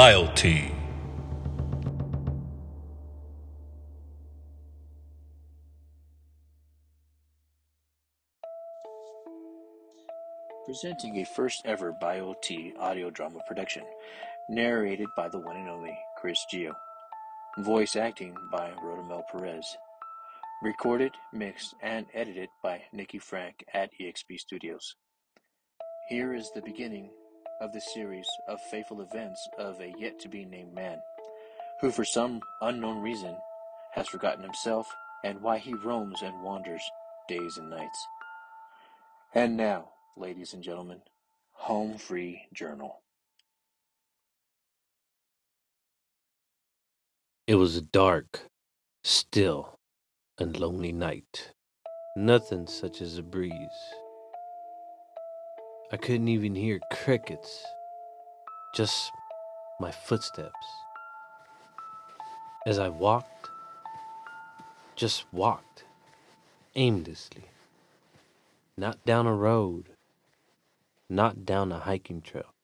BioT. Presenting a first ever BioT audio drama production, narrated by the one and only Chris GIO. Voice acting by Rodamel Perez. Recorded, mixed, and edited by Nikki Frank at EXP Studios. Here is the beginning of the series of fateful events of a yet to be named man, who for some unknown reason has forgotten himself and why he roams and wanders days and nights. And now, ladies and gentlemen, Home Free Journal. It was a dark, still, and lonely night. Nothing such as a breeze. I couldn't even hear crickets, just my footsteps. As I walked, just walked, aimlessly. Not down a road, not down a hiking trail,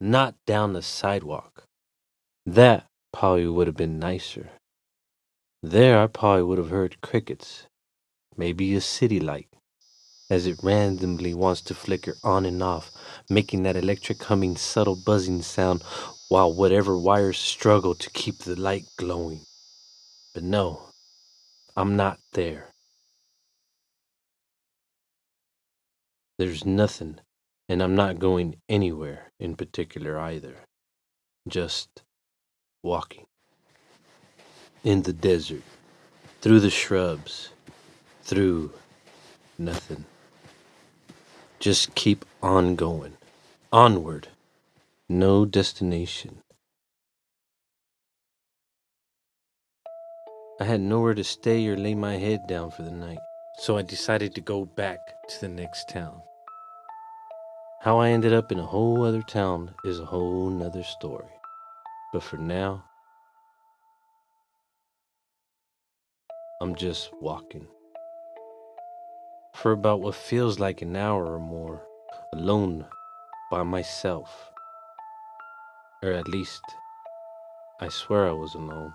not down the sidewalk. That probably would have been nicer. There I probably would have heard crickets, maybe a city light, as it randomly wants to flicker on and off, making that electric humming subtle buzzing sound while whatever wires struggle to keep the light glowing. But no, I'm not there. There's nothing, and I'm not going anywhere in particular either. Just walking. In the desert, through the shrubs, through nothing. Just keep on going. Onward. No destination. I had nowhere to stay or lay my head down for the night, so I decided to go back to the next town. How I ended up in a whole other town is a whole nother story. But for now, I'm just walking. For about what feels like an hour or more, alone by myself. Or at least, I swear I was alone.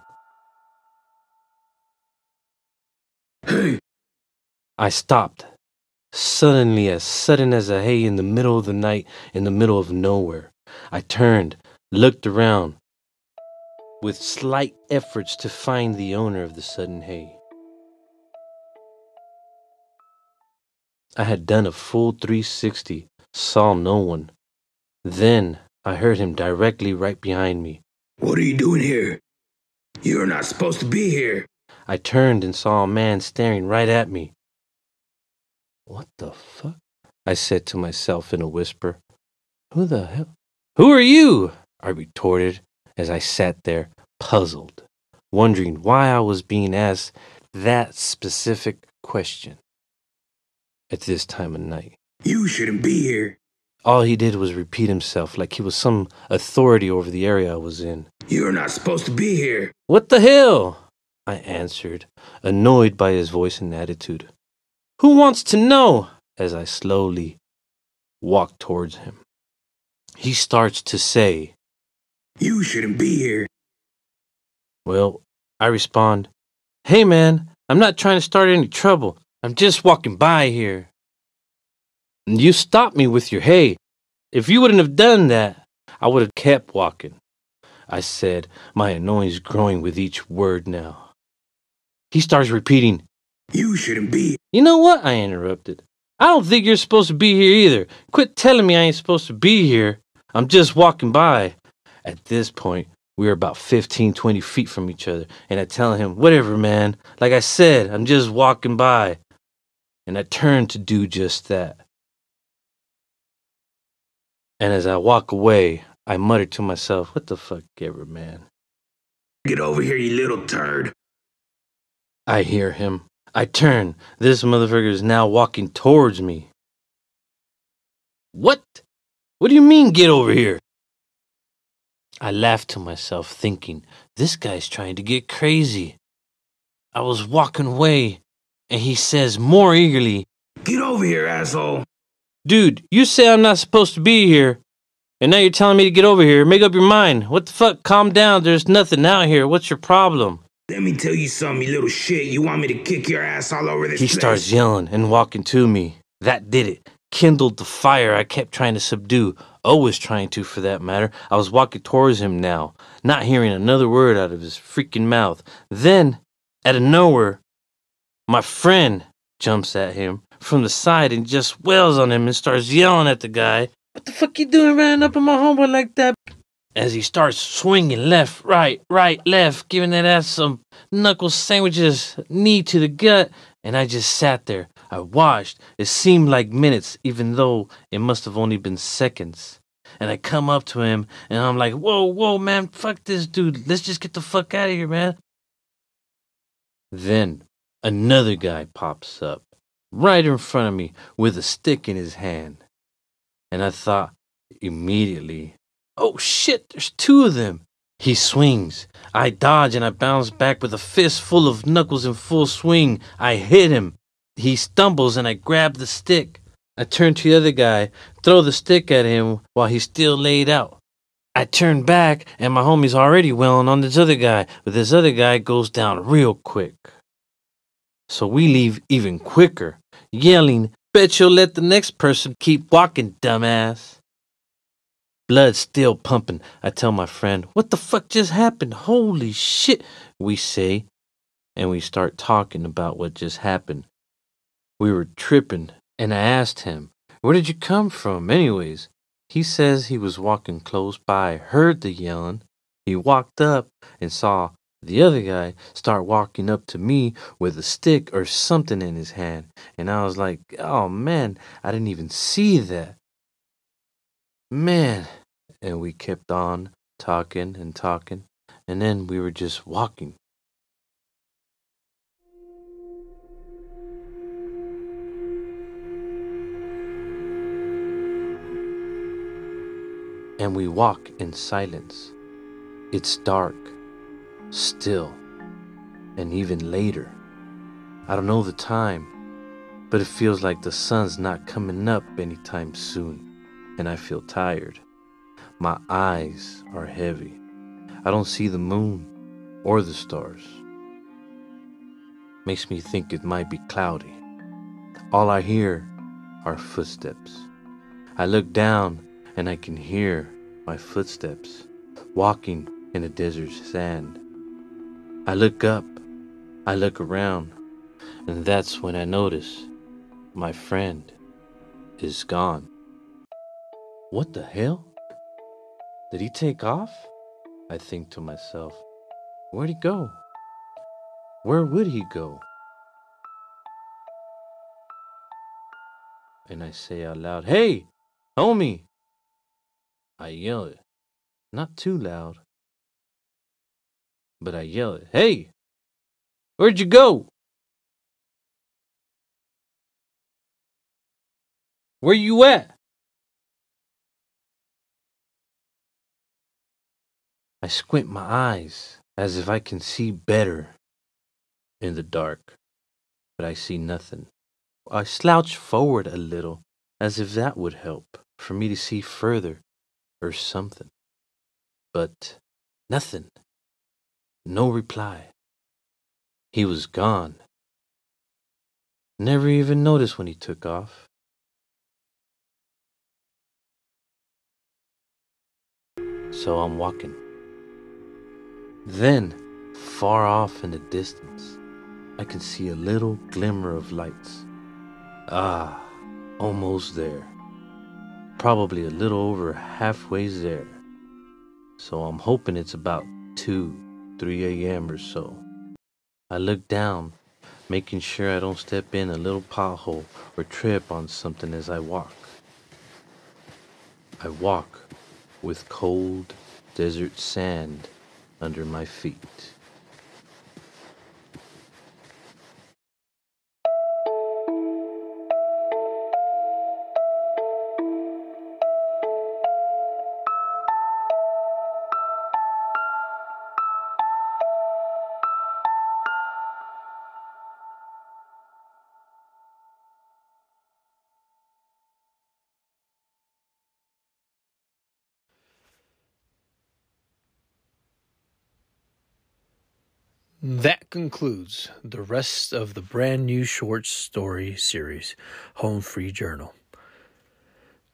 Hey, I stopped. Suddenly, as sudden as a hay in the middle of the night, in the middle of nowhere. I turned, looked around, with slight efforts to find the owner of the sudden hay. I had done a full 360, saw no one. Then I heard him directly right behind me. what are you doing here? You're not supposed to be here. I turned and saw a man staring right at me. What the fuck? I said to myself in a whisper. Who the hell? Who are you? I retorted as I sat there, puzzled, wondering why I was being asked that specific question at this time of night. You shouldn't be here. All he did was repeat himself like he was some authority over the area I was in. You're not supposed to be here. What the hell? I answered, annoyed by his voice and attitude. Who wants to know? As I slowly walked towards him. He starts to say, You shouldn't be here. Well, I respond, Hey man, I'm not trying to start any trouble. I'm just walking by here. And you stopped me with your hey. If you wouldn't have done that, I would have kept walking. I said, my annoyance growing with each word now. He starts repeating, You shouldn't be. You know what? I interrupted. I don't think you're supposed to be here either. Quit telling me I ain't supposed to be here. I'm just walking by. At this point, we were about 15, 20 feet from each other, and I tell him, Whatever, man. Like I said, I'm just walking by. And I turned to do just that. And as I walk away, I mutter to myself, What the fuck ever, man. Get over here, you little turd. I hear him. I turn. This motherfucker is now walking towards me. What? What do you mean, get over here? I laughed to myself, thinking, this guy's trying to get crazy. I was walking away, and he says more eagerly, Get over here, asshole. Dude, you say I'm not supposed to be here. And now you're telling me to get over here. Make up your mind. What the fuck? Calm down. There's nothing out here. What's your problem? Let me tell you something, you little shit. You want me to kick your ass all over this He place? starts yelling and walking to me. That did it. Kindled the fire I kept trying to subdue. Oh, Always trying to, for that matter. I was walking towards him now, not hearing another word out of his freaking mouth. Then, out of nowhere, my friend jumps at him from the side and just wails on him and starts yelling at the guy. What the fuck you doing running up on my homeboy like that? As he starts swinging left, right, right, left, giving that ass some knuckle sandwiches, knee to the gut, and I just sat there. I watched. It seemed like minutes, even though it must have only been seconds. And I come up to him and I'm like, whoa, whoa, man, fuck this dude. Let's just get the fuck out of here, man. Then another guy pops up right in front of me with a stick in his hand. And I thought immediately, oh shit, there's two of them. He swings. I dodge and I bounce back with a fist full of knuckles in full swing. I hit him. He stumbles and I grab the stick. I turn to the other guy, throw the stick at him while he's still laid out. I turn back and my homie's already wailing on this other guy, but this other guy goes down real quick. So we leave even quicker, yelling, Bet you'll let the next person keep walking, dumbass. Blood still pumping. I tell my friend, What the fuck just happened? Holy shit, we say. And we start talking about what just happened. We were tripping, and I asked him, Where did you come from, anyways? He says he was walking close by, heard the yelling. He walked up and saw the other guy start walking up to me with a stick or something in his hand. And I was like, oh man, I didn't even see that. Man. And we kept on talking and talking. And then we were just walking. And we walk in silence. It's dark, still, and even later. I don't know the time, but it feels like the sun's not coming up anytime soon, and I feel tired. My eyes are heavy. I don't see the moon or the stars. Makes me think it might be cloudy. All I hear are footsteps. I look down and I can hear my footsteps walking in the desert sand. I look up, I look around, and that's when I notice my friend is gone. What the hell? Did he take off? I think to myself. Where'd he go? Where would he go? And I say out loud, Hey, homie! I yell it. Not too loud. But I yell it, Hey! Where'd you go? Where you at? I squint my eyes as if I can see better in the dark, but I see nothing. I slouch forward a little as if that would help for me to see further or something. But nothing. No reply. He was gone. Never even noticed when he took off. So I'm walking. Then, far off in the distance, I can see a little glimmer of lights. Ah, almost there. Probably a little over halfway there. So I'm hoping it's about 2, 3 a.m. or so. I look down, making sure I don't step in a little pothole or trip on something as I walk. I walk with cold desert sand under my feet. That concludes the rest of the brand new short story series, Home Free Journal.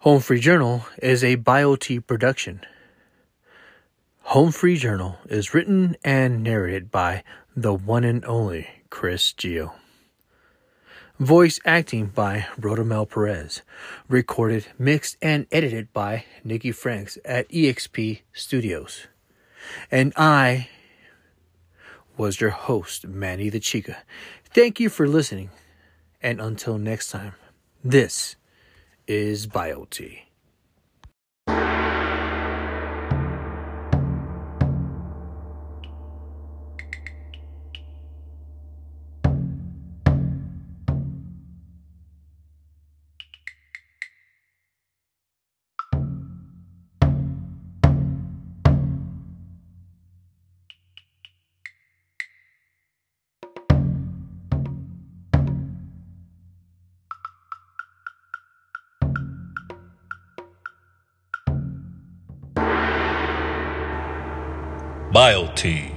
Home Free Journal is a BioT production. Home Free Journal is written and narrated by the one and only Chris GIO. Voice acting by Rodamel Perez. Recorded, mixed, and edited by Nikki Franks at EXP Studios. And I was your host, Manny the Chiga. Thank you for listening. And until next time, this is BioT. BioT.